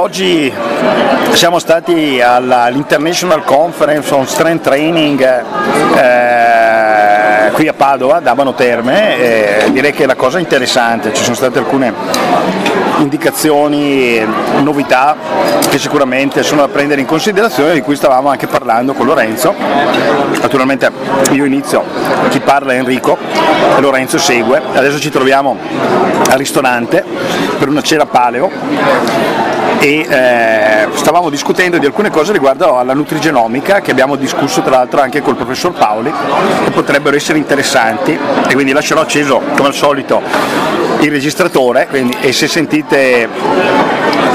Oggi siamo stati all'International Conference on Strength Training eh, qui a Padova, da Abano Terme, e direi che la cosa interessante, ci sono state alcune indicazioni, novità che sicuramente sono da prendere in considerazione, di cui stavamo anche parlando con Lorenzo. Naturalmente io inizio, chi parla è Enrico Lorenzo segue. Adesso ci troviamo al ristorante per una cena paleo e eh, stavamo discutendo di alcune cose riguardo alla nutrigenomica che abbiamo discusso tra l'altro anche col professor Paoli che potrebbero essere interessanti e quindi lascerò acceso come al solito il registratore quindi, e se sentite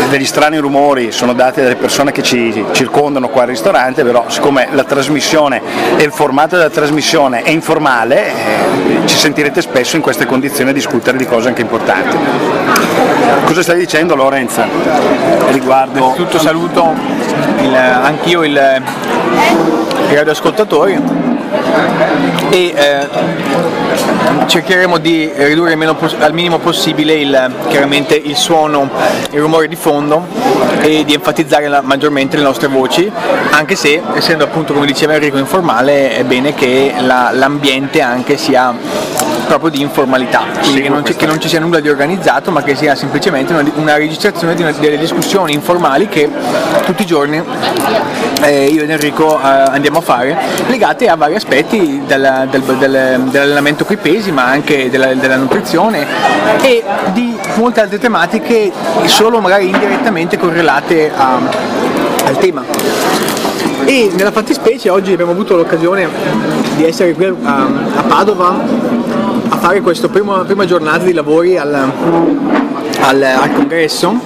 degli strani rumori sono dati dalle persone che ci circondano qua al ristorante, però siccome la trasmissione e il formato della trasmissione è informale, eh, ci sentirete spesso in queste condizioni a discutere di cose anche importanti. Cosa stai dicendo Lorenza? Riguardo... Tutto saluto il, anch'io il, i radioascoltatori e eh, cercheremo di ridurre al minimo possibile il, chiaramente il suono, il rumore di fondo e di enfatizzare la, maggiormente le nostre voci, anche se essendo appunto come diceva Enrico informale è bene che la, l'ambiente anche sia proprio di informalità, quindi che non, che non, ci sia nulla di organizzato ma che sia semplicemente una, una registrazione di una, delle discussioni informali che tutti i giorni eh, io ed Enrico eh, andiamo a fare legate a vari aspetti del, del, del, dell'allenamento coi pesi ma anche della, della nutrizione e di molte altre tematiche solo magari indirettamente correlate a, al tema. E nella fattispecie oggi abbiamo avuto l'occasione di essere qui a, a Padova a fare questa prima, prima, giornata di lavori al, al, al congresso,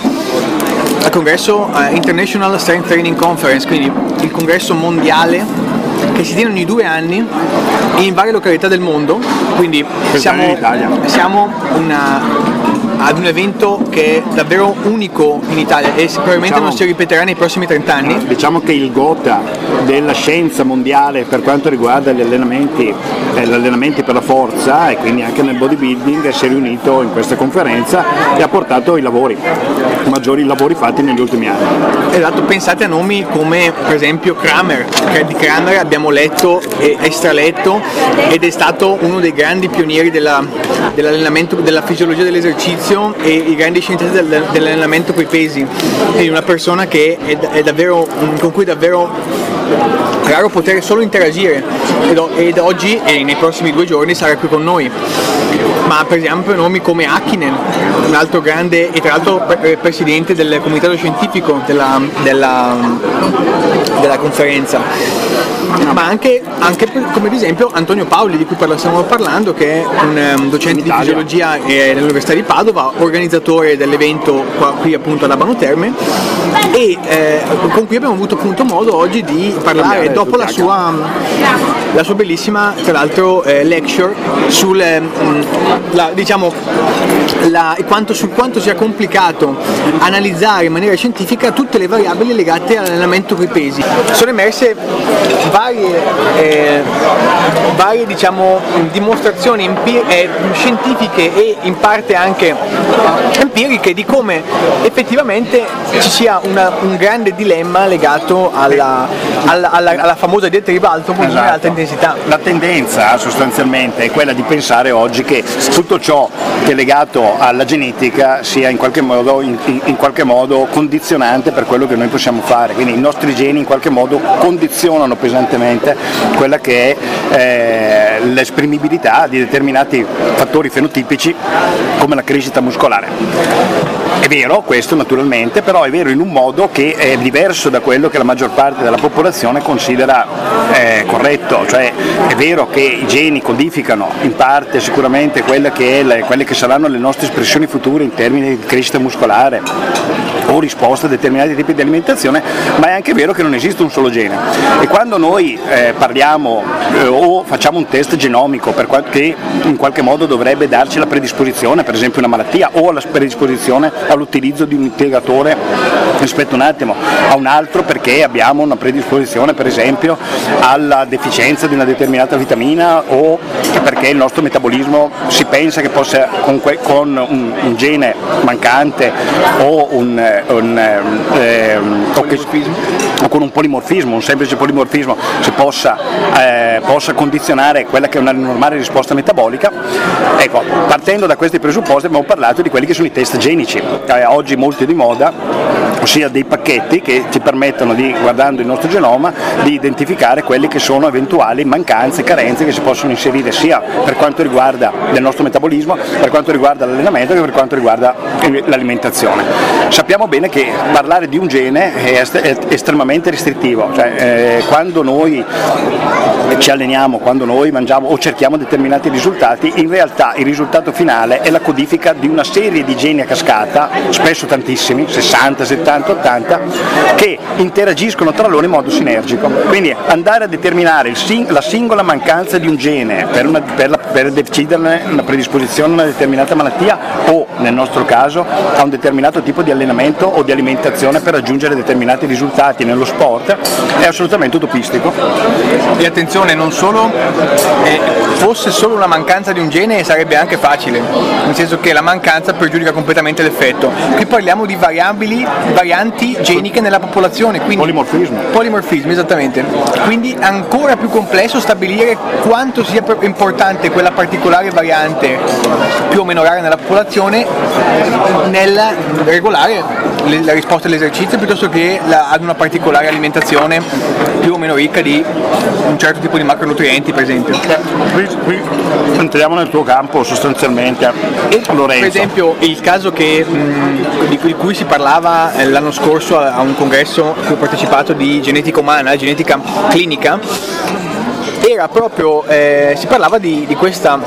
al congresso uh, International Strength Training Conference, quindi il congresso mondiale che si tiene ogni due anni in varie località del mondo, quindi siamo, siamo una, ad un evento che è davvero unico in Italia e probabilmente diciamo, non si ripeterà nei prossimi 30 anni. Diciamo che il gota della scienza mondiale per quanto riguarda gli allenamenti, eh, gli allenamenti per la forza e quindi anche nel bodybuilding si è riunito in questa conferenza e ha portato i lavori, i maggiori lavori fatti negli ultimi anni. Esatto, pensate a nomi come per esempio Kramer, che di Kramer abbiamo letto e estraletto ed è stato uno dei grandi pionieri della, dell'allenamento, della fisiologia dell'esercizio all'inizio e i grandi scienziati del, dell'allenamento con i pesi, quindi una persona è, è davvero, con cui è davvero raro poter solo interagire. Ed, ed oggi e nei prossimi due giorni sarà qui con noi ma per esempio nomi come Hakkinen, un altro grande e tra l'altro presidente del comitato scientifico della, della, della conferenza. Ma anche, anche come ad esempio Antonio Paoli di cui stiamo parlando che è un um, docente di fisiologia all'Università di Padova, organizzatore dell'evento qua, qui appunto ad Abano Terme. E eh, con cui abbiamo avuto appunto modo oggi di parlare dopo la sua, la sua bellissima tra l'altro eh, lecture sul eh, la, diciamo, la, quanto, su quanto sia complicato analizzare in maniera scientifica tutte le variabili legate all'allenamento con i pesi. Sono emerse varie, eh, varie diciamo, dimostrazioni empir- eh, scientifiche e in parte anche empiriche di come effettivamente ci sia una, un grande dilemma legato alla, alla, alla, alla famosa dieta ribalto con esatto. alta intensità. La tendenza sostanzialmente è quella di pensare oggi che tutto ciò che è legato alla genetica sia in qualche modo, in, in qualche modo condizionante per quello che noi possiamo fare, quindi i nostri geni in qualche modo condizionano pesantemente quella che è eh, l'esprimibilità di determinati fattori fenotipici come la crescita muscolare. È vero questo naturalmente, però è vero in un modo che è diverso da quello che la maggior parte della popolazione considera eh, corretto, cioè è vero che i geni codificano in parte sicuramente quelle che, le, quelle che saranno le nostre espressioni future in termini di crescita muscolare o risposta a determinati tipi di alimentazione, ma è anche vero che non esiste un solo gene. E quando noi eh, parliamo eh, o facciamo un test genomico qual- che in qualche modo dovrebbe darci la predisposizione, per esempio una malattia, o la predisposizione all'utilizzo di un integratore rispetto un attimo a un altro perché abbiamo una predisposizione per esempio alla deficienza di una determinata vitamina o perché il nostro metabolismo si pensa che possa con, que- con un, un, gene mancante o un, un, eh, o, che, o, con un polimorfismo, un semplice polimorfismo, si possa, eh, possa, condizionare quella che è una normale risposta metabolica. Ecco, partendo da questi presupposti abbiamo parlato di quelli che sono i test genici, eh, oggi molti di moda, ossia dei pacchetti che ci permettono di, guardando il nostro genoma, di identificare quelle che sono eventuali mancanze, carenze che si possono inserire sia per quanto riguarda il nostro metabolismo, per quanto riguarda l'allenamento che per quanto riguarda l'alimentazione. Sappiamo bene che parlare di un gene è, estremamente restrittivo, cioè, eh, quando noi ci alleniamo, quando noi mangiamo o cerchiamo determinati risultati, in realtà il risultato finale è la codifica di una serie di geni a cascata, spesso tantissimi, 60, 70, 80, che interagiscono tra loro in modo sinergico. Quindi andare a determinare sing- la singola mancanza di un gene per, una, per, la, per deciderne una predisposizione a una determinata malattia o nel nostro caso a un determinato tipo di allenamento o di alimentazione per raggiungere determinati risultati nello sport è assolutamente utopistico. E attenzione, non solo, eh, fosse solo una mancanza di un gene sarebbe anche facile, nel senso che la mancanza pregiudica completamente l'effetto. Qui parliamo di variabili, varianti geniche nella popolazione, quindi polimorfismo. Polimorfismo, esattamente. Quindi ancora più complesso stabilire quanto sia importante quella particolare variante più o meno rara nella popolazione nel regolare la risposta all'esercizio piuttosto che la, ad una particolare alimentazione più o meno ricca di un certo tipo di macronutrienti per esempio. Qui, qui entriamo nel tuo campo sostanzialmente. E. Per esempio il caso che, mh, di cui si parlava eh, l'anno scorso a un congresso a cui ho partecipato di genetica umana, genetica clinica, era proprio, eh, si parlava di, di questa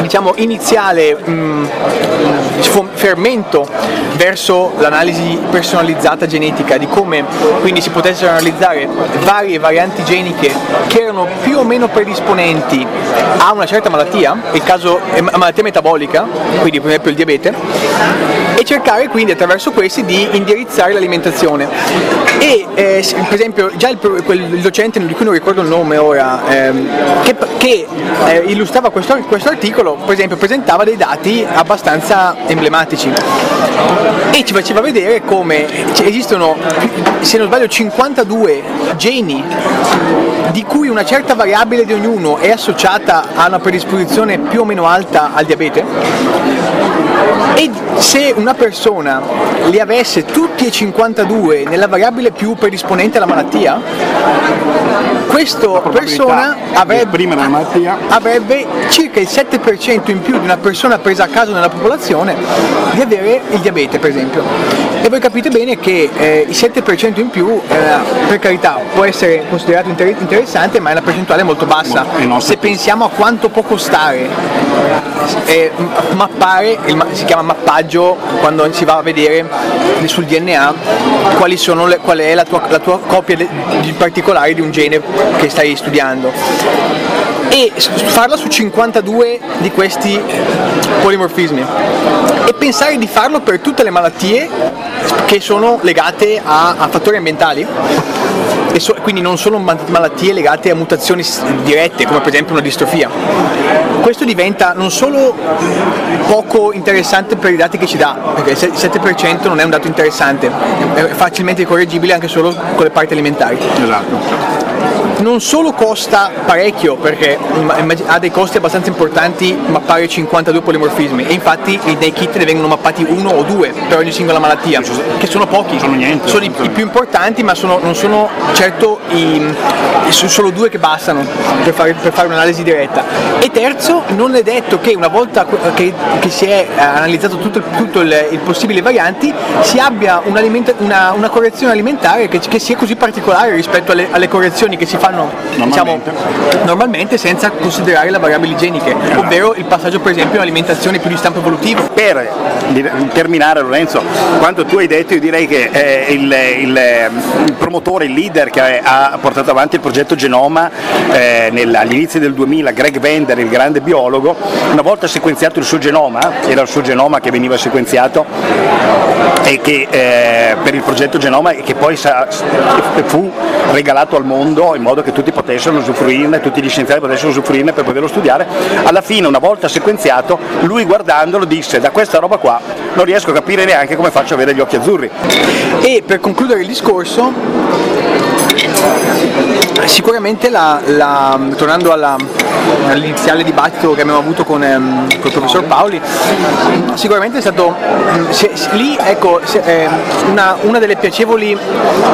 diciamo, iniziale mh, mm, fermento verso l'analisi personalizzata genetica, di come quindi si potessero analizzare varie varianti geniche che erano più o meno predisponenti a una certa malattia, il caso è malattia metabolica, quindi per esempio il diabete, e cercare quindi attraverso questi di indirizzare l'alimentazione. E eh, per esempio già il, quel, il docente di cui non ricordo il nome ora, ehm, che, che eh, illustrava questo, questo, articolo, per esempio presentava dei dati abbastanza emblematici. E ci faceva vedere come esistono, se non sbaglio, 52 geni di cui una certa variabile di ognuno è associata a una predisposizione più o meno alta al diabete e se una persona li avesse tutti e 52 nella variabile più predisponente alla malattia, questa persona avrebbe, avrebbe, circa il 7% in più di una persona presa a caso nella popolazione di avere il diabete per esempio. E voi capite bene che eh, il 7% in più, eh, per carità, può essere considerato inter- interessante, ma è una percentuale molto bassa. Se pensiamo a quanto può costare eh, mappare, si chiama mappaggio quando si va a vedere sul DNA le, qual è la tua, la tua copia di particolari di un gene che stai studiando e farla su 52 di questi polimorfismi e pensare di farlo per tutte le malattie che sono legate a, a fattori ambientali e so, quindi non solo malattie legate a mutazioni dirette come per esempio una distrofia. Questo diventa non solo poco interessante per i dati che ci dà, perché il 7% non è un dato interessante, è facilmente correggibile anche solo con le parti alimentari. Esatto non solo costa parecchio perché ha dei costi abbastanza importanti mappare 52 polimorfismi e infatti nei kit ne vengono mappati uno o due per ogni singola malattia che sono pochi. Sono, niente, sono i, i, più importanti ma sono, non sono certo i, sono solo due che bastano per fare, per fare, un'analisi diretta. E terzo non è detto che una volta che, che si è eh, analizzato tutto, tutto il, il, possibile varianti si abbia una, una correzione alimentare che, che, sia così particolare rispetto alle, alle correzioni che si fanno fanno normalmente. Diciamo, normalmente senza considerare le variabili igieniche, ovvero il passaggio per esempio all'alimentazione più di stampo evolutivo. Per terminare Lorenzo, quanto tu hai detto io direi che eh, il, il, il, promotore, il leader che ha portato avanti il progetto Genoma eh, nel, agli inizi del 2000, Greg Vender, il grande biologo, una volta sequenziato il suo genoma, era il suo genoma che veniva sequenziato e che eh, per il progetto Genoma e che poi sa, fu regalato al mondo in modo modo che tutti potessero usufruirne, tutti gli scienziati potessero usufruirne per poterlo studiare. Alla fine, una volta sequenziato, lui guardandolo disse da questa roba qua non riesco a capire neanche come faccio ad avere gli occhi azzurri. E per concludere il discorso, sicuramente la, la, tornando alla, all'iniziale dibattito che abbiamo avuto con, ehm, con, il professor Paoli, sicuramente è stato se, se, lì ecco, se, eh, una, una, delle piacevoli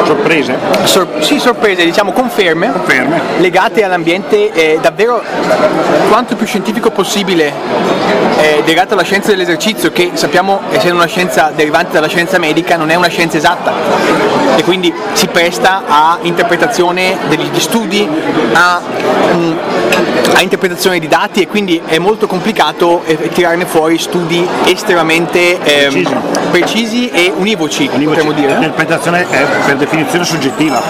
sorprese, sor, sì, sorprese diciamo conferme, conferme. legate all'ambiente eh, davvero quanto più scientifico possibile eh, legato alla scienza dell'esercizio che sappiamo essendo una scienza derivante dalla scienza medica non è una scienza esatta. E quindi si presta a interpretazione degli studi, a, mm, a interpretazione di dati e quindi è molto complicato eh, tirarne fuori studi estremamente eh, precisi. precisi. e univoci, univoci. potremmo dire. L'interpretazione è per definizione soggettiva,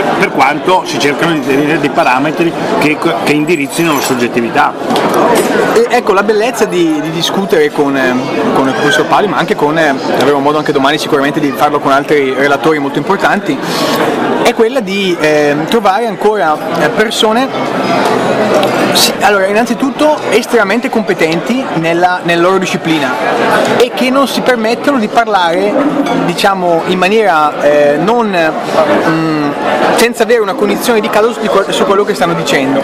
per, per quanto si cercano di tenere dei parametri che, che indirizzino la soggettività. E, ecco, la bellezza di, di discutere con, eh, con, il professor Pali, ma anche con, eh, avremo modo anche domani sicuramente di farlo con altri relatori molto importanti, è quella di eh, trovare ancora eh, persone allora, innanzitutto estremamente competenti nella, nella, loro disciplina e che non si permettono di parlare diciamo, in maniera eh, non, mm, senza avere una cognizione di caso su quello che stanno dicendo.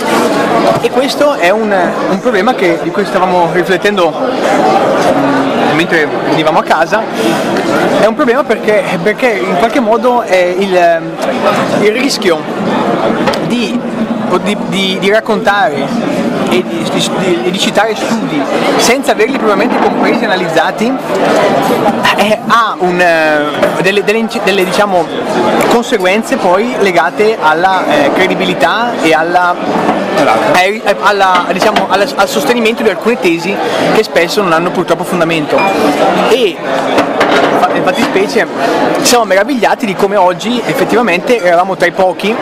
E questo è un, un problema che, di cui stavamo riflettendo mm, mentre venivamo a casa, è un problema perché, perché in qualche modo è il, il rischio di, di, di, di raccontare e di, di, di, citare studi senza averli propriamente compresi e analizzati eh, ha un, eh, delle, delle, delle diciamo, conseguenze poi legate alla eh, credibilità e alla, eh, alla, diciamo, alla, al sostenimento di alcune tesi che spesso non hanno purtroppo fondamento. E infatti specie ci siamo meravigliati di come oggi effettivamente eravamo tra i pochi,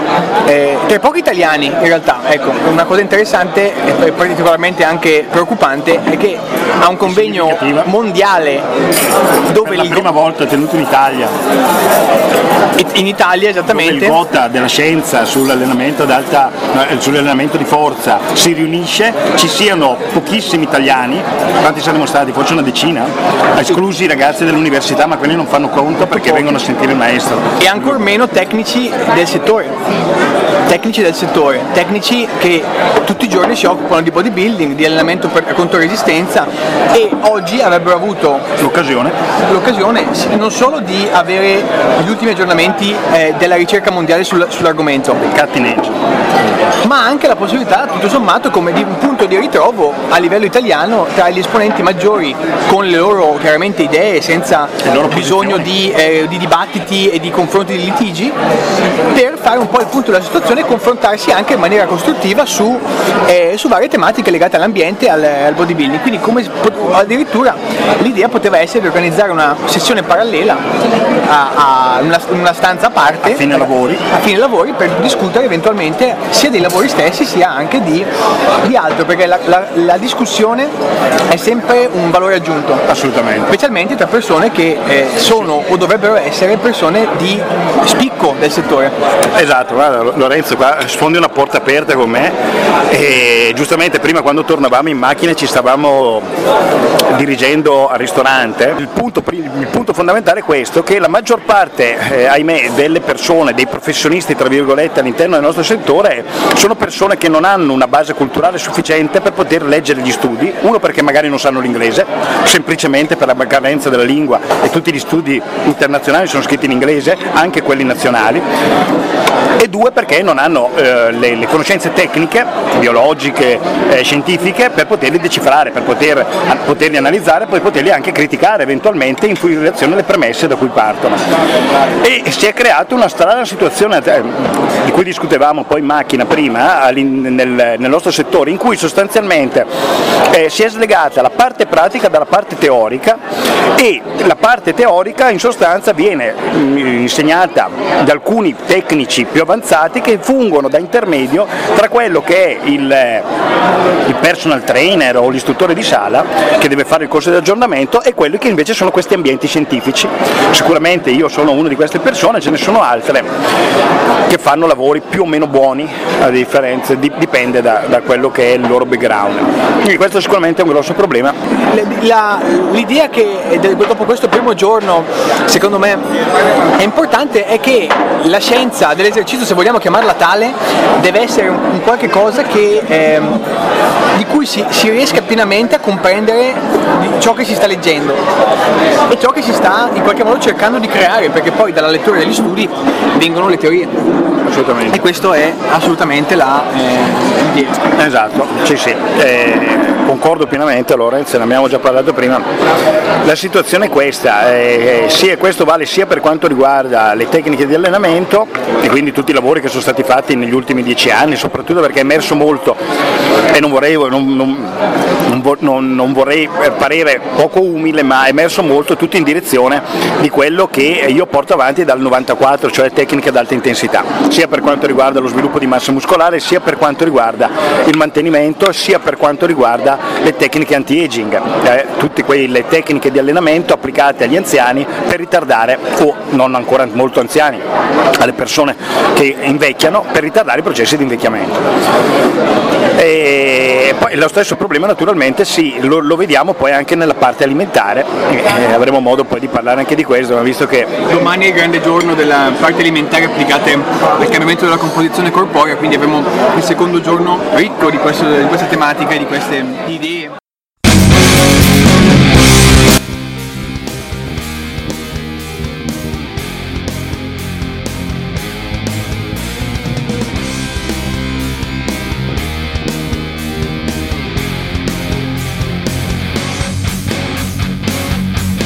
eh, tra i pochi italiani in realtà, ecco, una cosa interessante e particolarmente anche preoccupante è che a un convegno mondiale dove per la prima volta tenuto in Italia. In Italia esattamente dove il quota della scienza sull'allenamento, sull'allenamento di forza si riunisce ci siano pochissimi italiani quanti saremmo stati? forse una decina? Esclusi i ragazzi dell'università ma quelli non fanno conto perché vengono a sentire il maestro. E ancor meno tecnici del settore. Tecnici del settore. Tecnici che tutti i giorni si occupano di bodybuilding di allenamento per, contro resistenza e oggi avrebbero avuto l'occasione, l'occasione non solo di avere gli ultimi aggiornamenti eh, della ricerca mondiale sul, sull'argomento, ma anche la possibilità, tutto sommato, come di un punto di ritrovo a livello italiano tra gli esponenti maggiori con le loro chiaramente idee, senza bisogno di, eh, di, dibattiti e di confronti di litigi, per fare un po' il punto della situazione e confrontarsi anche in maniera costruttiva su, eh, su varie tematiche legate all'ambiente e al, al bodybuilding. Quindi come, addirittura l'idea poteva essere di organizzare una sessione parallela a, a una, una, stanza a parte a fine, lavori. a fine lavori per discutere eventualmente sia dei lavori stessi sia anche di, di altro perché la, la, la, discussione è sempre un valore aggiunto assolutamente specialmente tra persone che eh, sono o dovrebbero essere persone di spicco del settore. Esatto guarda Lorenzo qua sfondi una porta aperta con me. E giustamente prima quando tornavamo in macchina ci stavamo dirigendo al ristorante. Il punto, il punto fondamentale è questo che la maggior parte, eh, ahimè, delle persone, dei professionisti tra virgolette all'interno del nostro settore sono persone che non hanno una base culturale sufficiente per poter leggere gli studi, uno perché magari non sanno l'inglese, semplicemente per la carenza della lingua e tutti gli studi internazionali sono scritti in inglese, anche quelli nazionali, e due perché non hanno eh, le, le, conoscenze tecniche, biologiche, eh, scientifiche per poterli decifrare, per poter, poterli analizzare e poi poterli anche criticare eventualmente in relazione alle premesse da cui partono. E si è creata una strana situazione eh, di cui discutevamo poi in macchina prima nel, nel nostro settore in cui sostanzialmente eh, si è slegata la parte pratica dalla parte teorica e la, parte teorica in sostanza viene mm, insegnata da alcuni tecnici più avanzati che fungono da intermedio tra quello che è il, eh, il personal trainer o l'istruttore di sala che deve fare il corso di aggiornamento e quelli che invece sono questi ambienti scientifici. Sicuramente io sono una di queste persone, ce ne sono altre che fanno lavori più o meno buoni, a differenza, dipende da, da quello che è il loro background. Quindi questo sicuramente è un grosso problema. La, l'idea che dopo questo primo giorno, secondo me, è importante è che la scienza dell'esercizio, se vogliamo chiamarla tale, deve essere un, qualche cosa che, eh, di cui si, si riesca pienamente a comprendere ciò che si sta leggendo e ciò che si sta in qualche modo cercando di creare, perché poi dalla lettura degli studi vengono le teorie. Assolutamente. E questo è assolutamente la eh, Esatto, sì sì. Eh, concordo pienamente Lorenzo, ne abbiamo già parlato prima. La situazione è questa, eh, sia, questo vale sia per quanto riguarda le tecniche di allenamento e quindi tutti i lavori che sono stati fatti negli ultimi dieci anni, soprattutto perché è emerso molto e non vorrei, non, non, non vorrei parere poco umile, ma è emerso molto tutto in direzione di quello che io porto avanti dal 94, cioè tecniche ad alta intensità, sia per quanto riguarda lo sviluppo di massa muscolare, sia per quanto riguarda il mantenimento, sia per quanto riguarda le tecniche anti-aging, eh, tutte quelle tecniche di allenamento applicate agli anziani per ritardare, o non ancora molto anziani, alle persone che invecchiano, per ritardare i processi di invecchiamento. E poi lo stesso problema naturalmente sì, lo, lo vediamo poi anche nella parte alimentare, eh, avremo modo poi di parlare anche di questo, ma visto che... Domani è il grande giorno della parte alimentare applicate al cambiamento della composizione corporea, quindi avremo il secondo giorno ricco di, questo, di questa tematica e di queste idee.